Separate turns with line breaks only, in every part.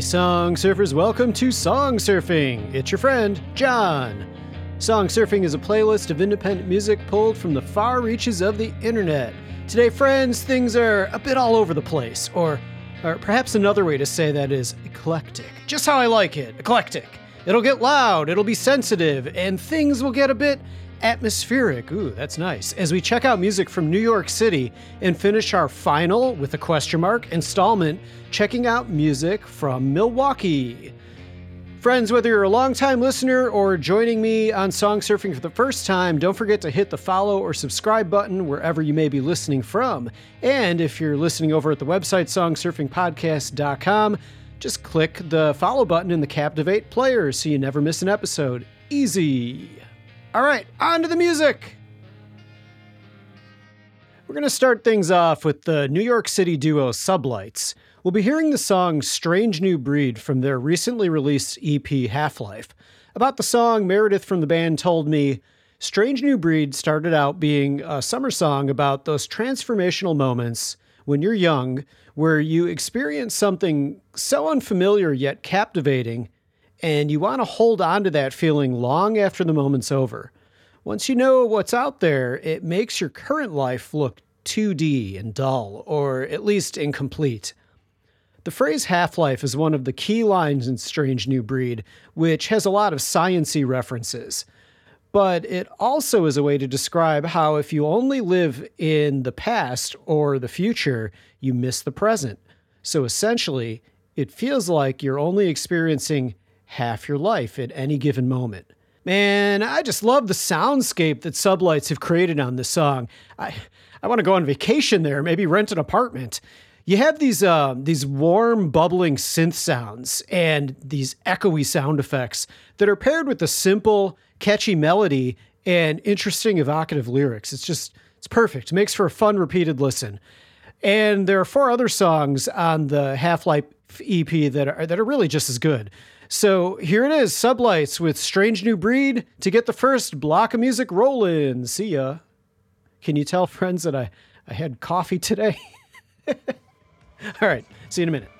Song surfers, welcome to Song Surfing. It's your friend, John. Song Surfing is a playlist of independent music pulled from the far reaches of the internet. Today, friends, things are a bit all over the place, or, or perhaps another way to say that is eclectic. Just how I like it eclectic. It'll get loud, it'll be sensitive, and things will get a bit atmospheric. Ooh, that's nice. As we check out music from New York City and finish our final, with a question mark, installment, checking out music from Milwaukee. Friends, whether you're a longtime listener or joining me on Song Surfing for the first time, don't forget to hit the follow or subscribe button wherever you may be listening from. And if you're listening over at the website songsurfingpodcast.com, just click the follow button in the Captivate player so you never miss an episode. Easy. All right, on to the music. We're going to start things off with the New York City duo Sublights. We'll be hearing the song Strange New Breed from their recently released EP Half Life. About the song, Meredith from the band told me Strange New Breed started out being a summer song about those transformational moments when you're young where you experience something so unfamiliar yet captivating and you want to hold on to that feeling long after the moment's over. Once you know what's out there, it makes your current life look 2D and dull, or at least incomplete. The phrase half life is one of the key lines in Strange New Breed, which has a lot of sciency references. But it also is a way to describe how if you only live in the past or the future, you miss the present. So essentially, it feels like you're only experiencing half your life at any given moment. Man, I just love the soundscape that Sublights have created on this song. I, I want to go on vacation there, maybe rent an apartment. You have these uh, these warm, bubbling synth sounds and these echoey sound effects that are paired with a simple, catchy melody and interesting, evocative lyrics. It's just it's perfect. It makes for a fun, repeated listen. And there are four other songs on the Half Life EP that are that are really just as good. So here it is, Sublights with Strange New Breed to get the first block of music rolling. See ya. Can you tell, friends, that I, I had coffee today? All right, see you in a minute.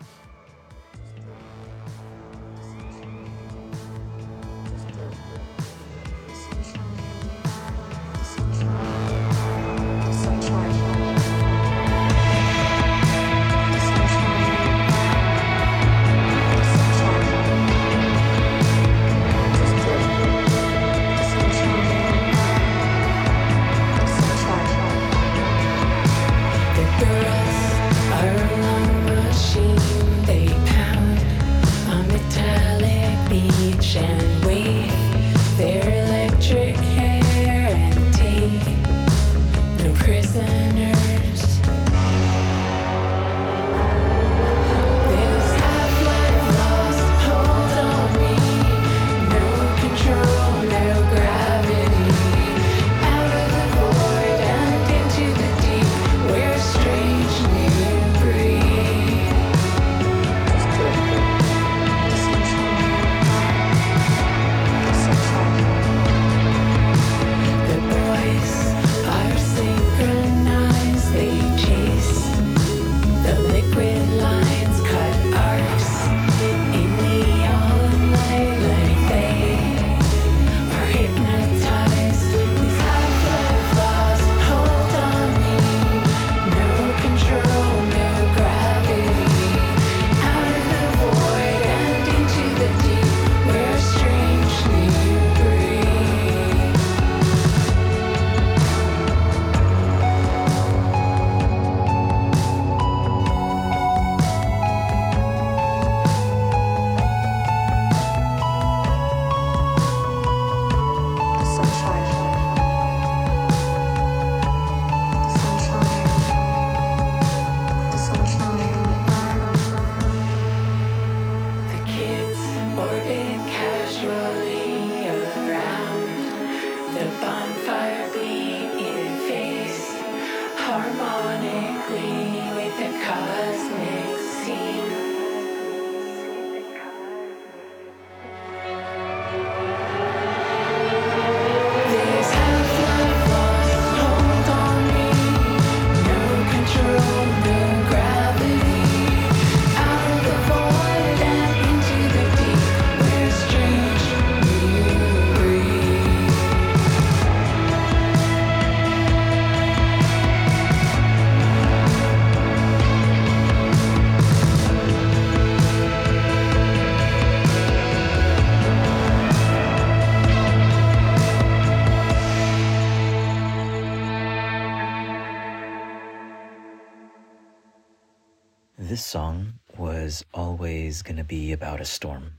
Be about a storm.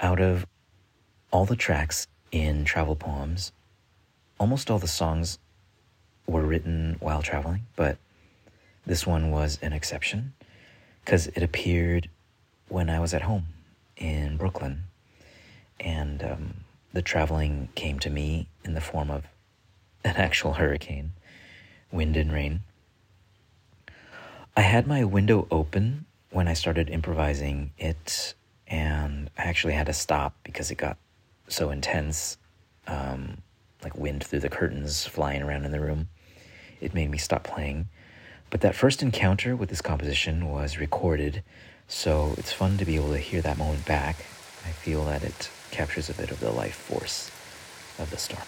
Out of all the tracks in travel poems, almost all the songs were written while traveling, but this one was an exception because it appeared when I was at home in Brooklyn. And um, the traveling came to me in the form of an actual hurricane, wind and rain. I had my window open when I started improvising it, and I actually had to stop because it got so intense um, like wind through the curtains flying around in the room. It made me stop playing. But that first encounter with this composition was recorded, so it's fun to be able to hear that moment back. I feel that it captures a bit of the life force of the storm.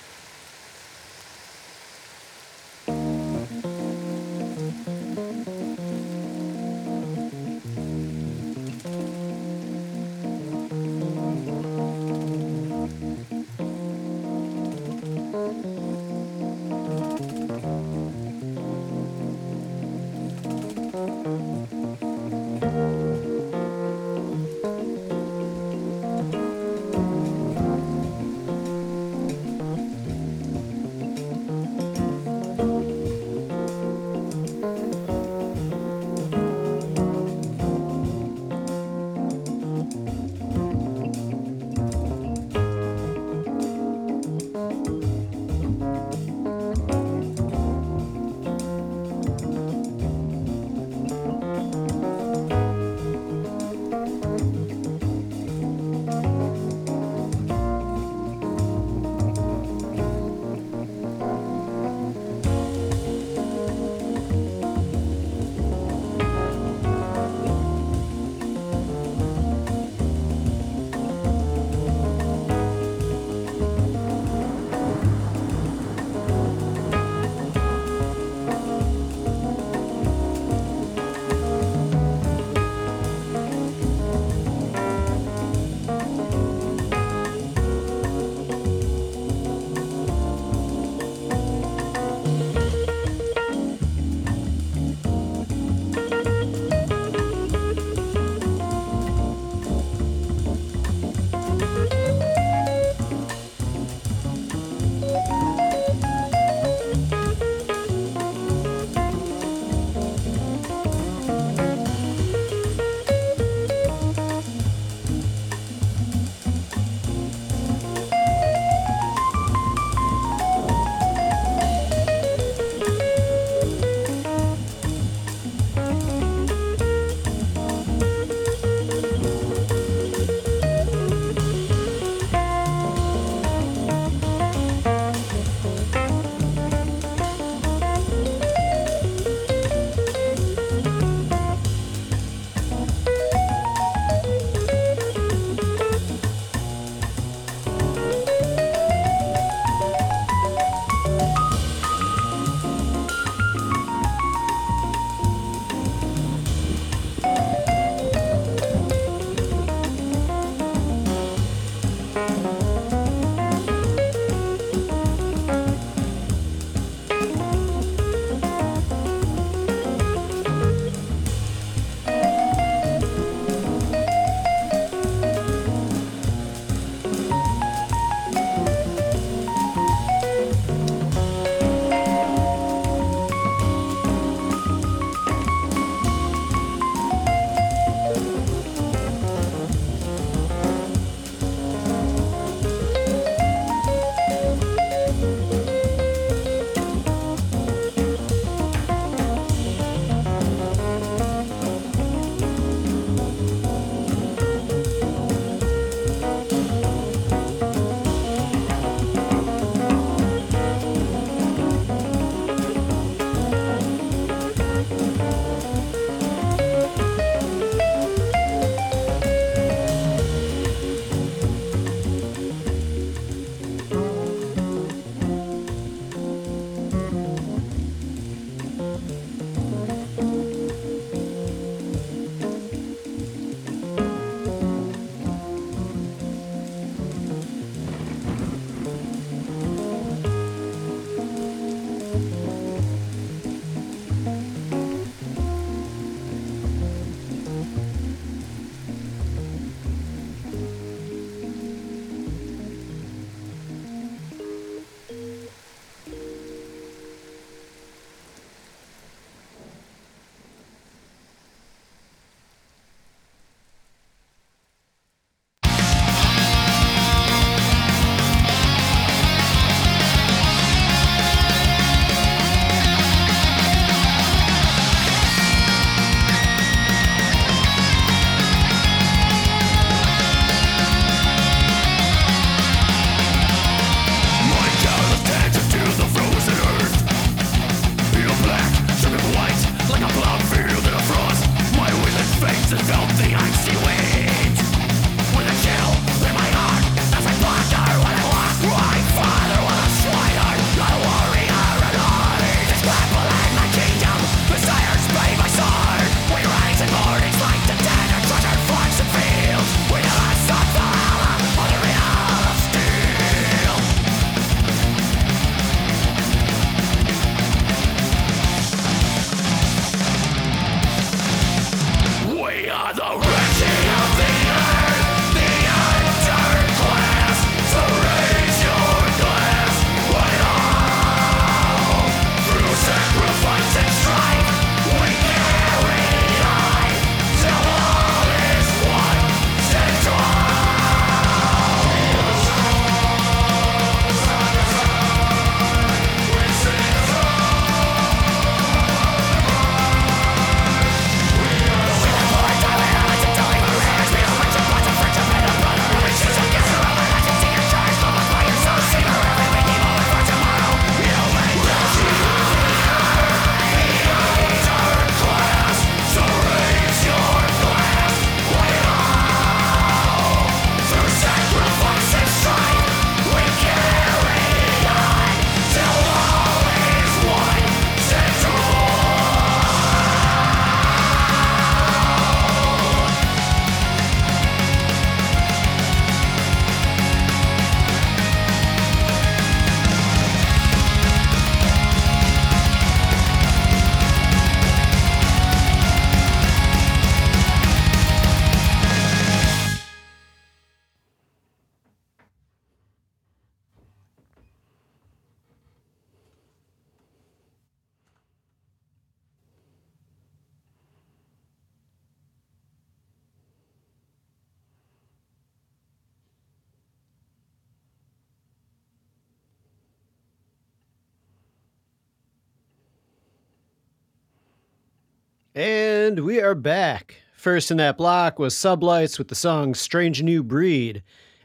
And we are back. First in that block was Sublights with the song Strange New Breed.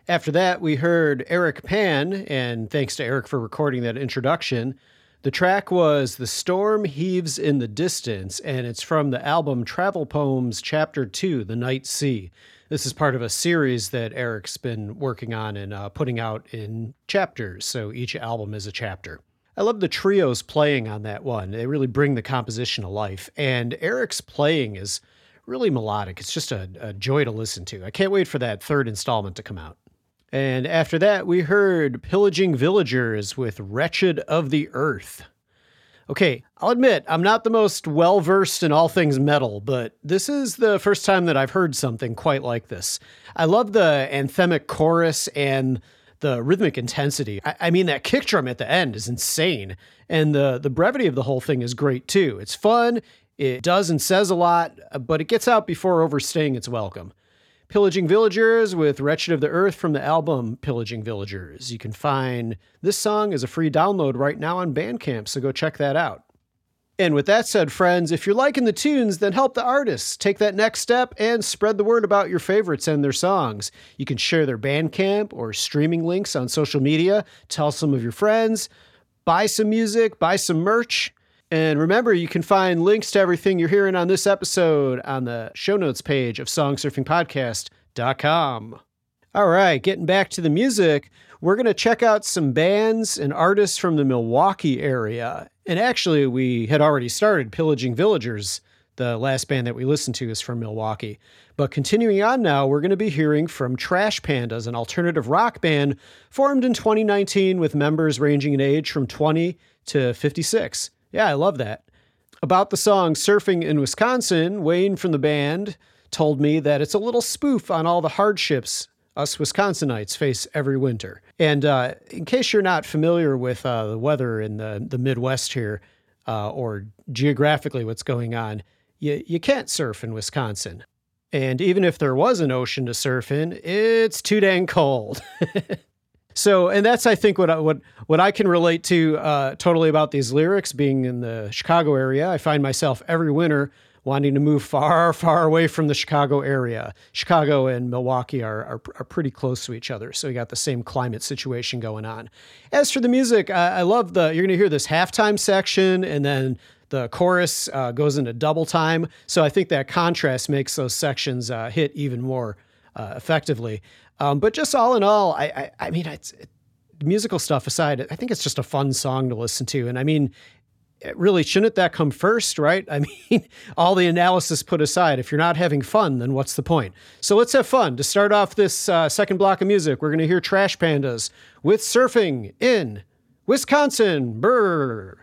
After that, we heard Eric Pan, and thanks to Eric for recording that introduction. The track was The Storm Heaves in the Distance, and it's from the album Travel Poems, Chapter 2, The Night Sea. This is part of a series that Eric's been working on and uh, putting out in chapters, so each album is a chapter. I love the trios playing on that one. They really bring the composition to life. And Eric's playing is really melodic. It's just a, a, joy to listen to. I can't wait for that third installment to come out. And after that, we heard Pillaging Villagers with Wretched of the Earth. Okay, I'll admit, I'm not the most well versed in all things metal, but this is the first time that I've heard something quite like this. I love the anthemic chorus and the rhythmic intensity. I, I, mean, that kick drum at the end is insane, and the the brevity of the whole thing is great too. It's fun. It does and says a lot, but it gets out before overstaying its welcome. Pillaging Villagers with Wretched of the Earth from the album Pillaging Villagers. You can find this song as a free download right now on Bandcamp, so go check that out. And with that said, friends, if you're liking the tunes, then help the artists. Take that next step and spread the word about your favorites and their songs. You can share their Bandcamp or streaming links on social media, tell some of your friends, buy some music, buy some merch. And remember, you can find links to everything you're hearing on this episode on the show notes page of songsurfingpodcast.com. All right, getting back to the music, we're going to check out some bands and artists from the Milwaukee area. And actually, we had already started Pillaging Villagers. The last band that we listened to is from Milwaukee. But continuing on now, we're going to be hearing from Trash Pandas, an alternative rock band formed in 2019 with members ranging in age from 20 to 56. Yeah, I love that. About the song Surfing in Wisconsin, Wayne from the band told me that it's a little spoof on all the hardships us Wisconsinites face every winter. And uh, in case you're not familiar with uh, the weather in the, the Midwest here, uh, or geographically what's going on, you, you can't surf in Wisconsin. And even if there was an ocean to surf in, it's too dang cold. so, and that's I think what I, what what I can relate to uh, totally about these lyrics. Being in the Chicago area, I find myself every winter wanting to move far, far away from the Chicago area. Chicago and Milwaukee are, are, are pretty close to each other, so you got the same climate situation going on. As for the music, I, I love the, you're going to hear this halftime section and then the chorus uh, goes into double time. So I think that contrast makes those sections uh, hit even more uh, effectively. Um, but just all in all, I, I, I mean, it's, it, musical stuff aside, I think it's just a fun song to listen to. And I mean, really shouldn't that come first, right? I mean, all the analysis put aside, if you're not having fun, then what's the point? So let's have fun. To start off this uh, second block of music, we're going to hear Trash Pandas with Surfing in Wisconsin. Brr.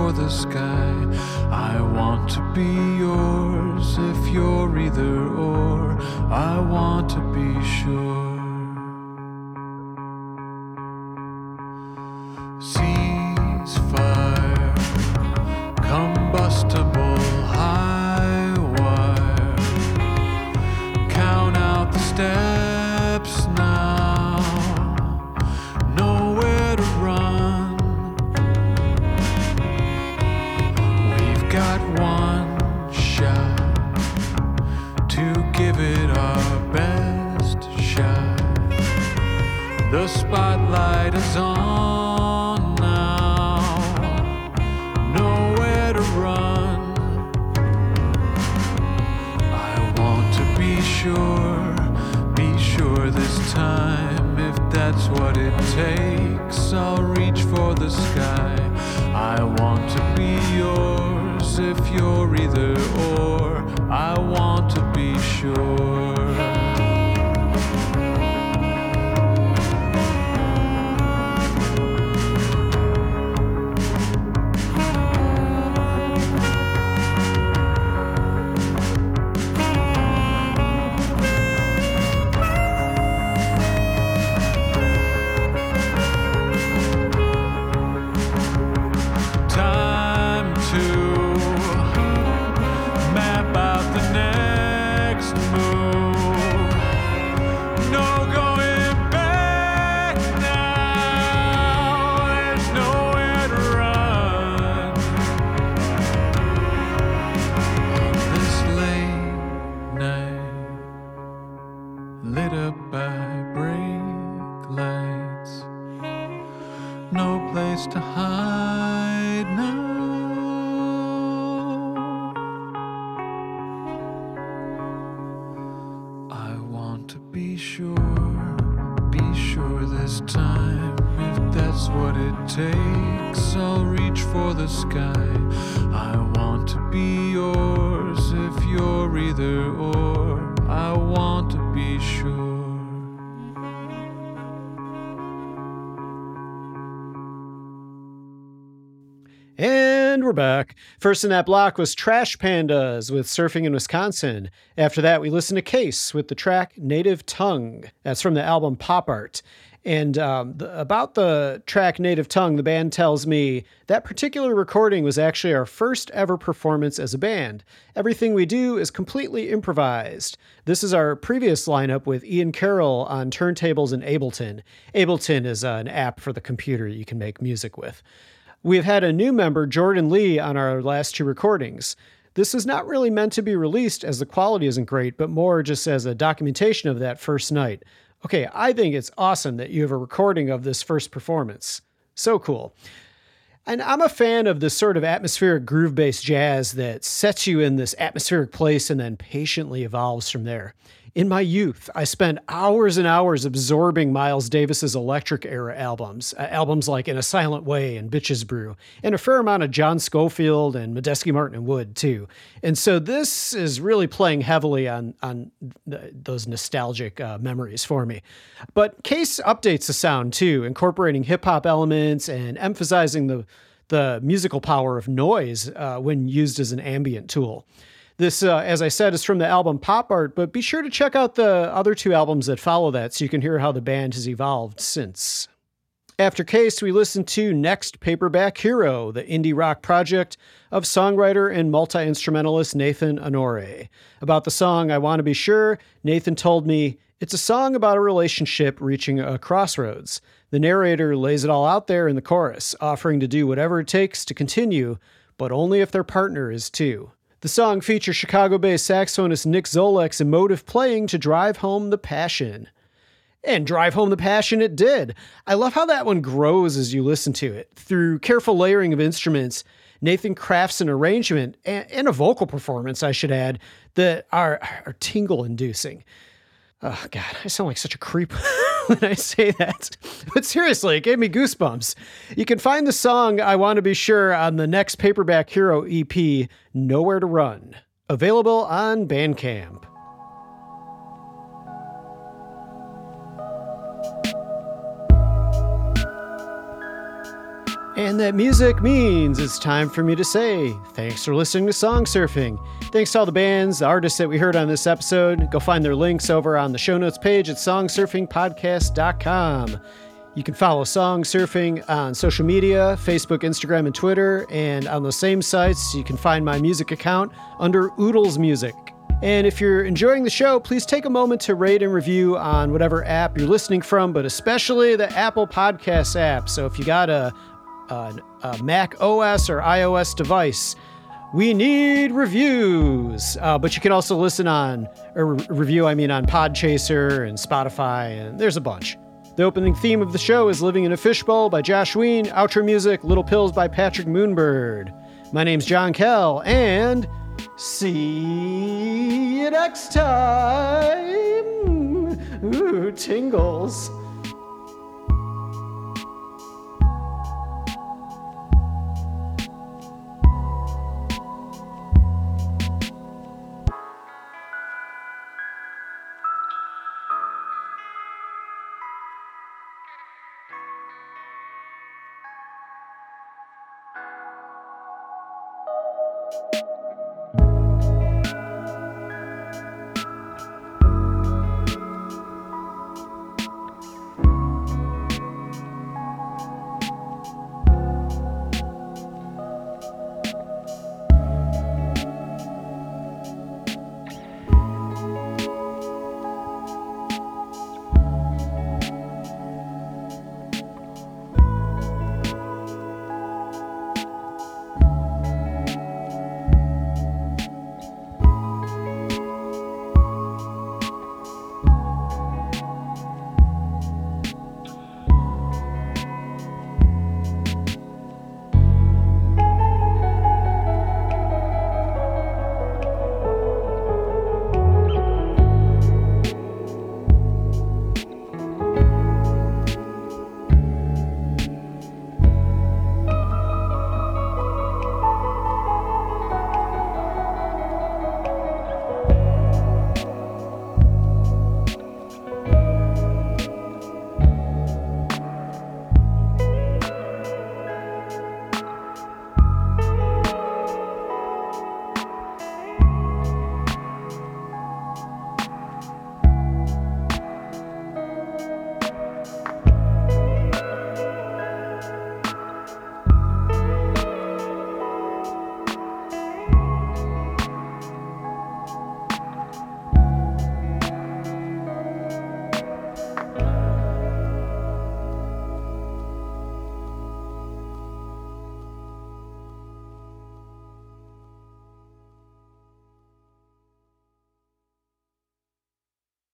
For the sky. I want to be yours if you're either or. I want to be sure. It takes, I'll reach for the sky. I want to be yours if you're either or. I want to be sure. You're either or.
We're back. First in that block was Trash Pandas with Surfing in Wisconsin. After that, we listened to Case with the track Native Tongue. That's from the album Pop Art. And um, the, about the track Native Tongue, the band tells me that particular recording was actually our first ever performance as a band. Everything we do is completely improvised. This is our previous lineup with Ian Carroll on turntables in Ableton. Ableton is uh, an app for the computer you can make music with. We've had a new member, Jordan Lee, on our last two recordings. This is not really meant to be released as the quality isn't great, but more just as a documentation of that first night. Okay, I think it's awesome that you have a recording of this first performance. So cool. And I'm a fan of this sort of atmospheric groove based jazz that sets you in this atmospheric place and then patiently evolves from there. In my youth, I spent hours and hours absorbing Miles Davis's electric era albums, uh, albums like In a Silent Way and Bitches Brew, and a fair amount of John Scofield and Medeski Martin and Wood too. And so this is really playing heavily on on th- those nostalgic uh, memories for me. But Case updates the sound too, incorporating hip hop elements and emphasizing the the musical power of noise uh, when used as an ambient tool. This, uh, as I said, is from the album Pop Art, but be sure to check out the other two albums that follow that so you can hear how the band has evolved since. After Case, we listen to Next Paperback Hero, the indie rock project of songwriter and multi instrumentalist Nathan Honore. About the song I Want to Be Sure, Nathan told me it's a song about a relationship reaching a crossroads. The narrator lays it all out there in the chorus, offering to do whatever it takes to continue, but only if their partner is too. The song features Chicago based saxophonist Nick Zolek's emotive playing to drive home the passion. And drive home the passion it did. I love how that one grows as you listen to it. Through careful layering of instruments, Nathan crafts an arrangement and, and a vocal performance, I should add, that are, are tingle inducing. Oh, God, I sound like such a creep when I say that. But seriously, it gave me goosebumps. You can find the song I Want to Be Sure on the next Paperback Hero EP, Nowhere to Run, available on Bandcamp. And that music means it's time for me to say thanks for listening to Song Surfing. Thanks to all the bands, the artists that we heard on this episode. Go find their links over on the show notes page at songsurfingpodcast.com. You can follow Song Surfing on social media Facebook, Instagram, and Twitter. And on those same sites, you can find my music account under Oodles Music. And if you're enjoying the show, please take a moment to rate and review on whatever app you're listening from, but especially the Apple Podcasts app. So if you got a a, a Mac OS or iOS device, we need reviews. Uh, but you can also listen on, or re- review, I mean, on Podchaser and Spotify, and there's a bunch. The opening theme of the show is Living in a Fishbowl by Josh Ween, outro music, Little Pills by Patrick Moonbird. My name's John Kell, and see you next time. Ooh, tingles.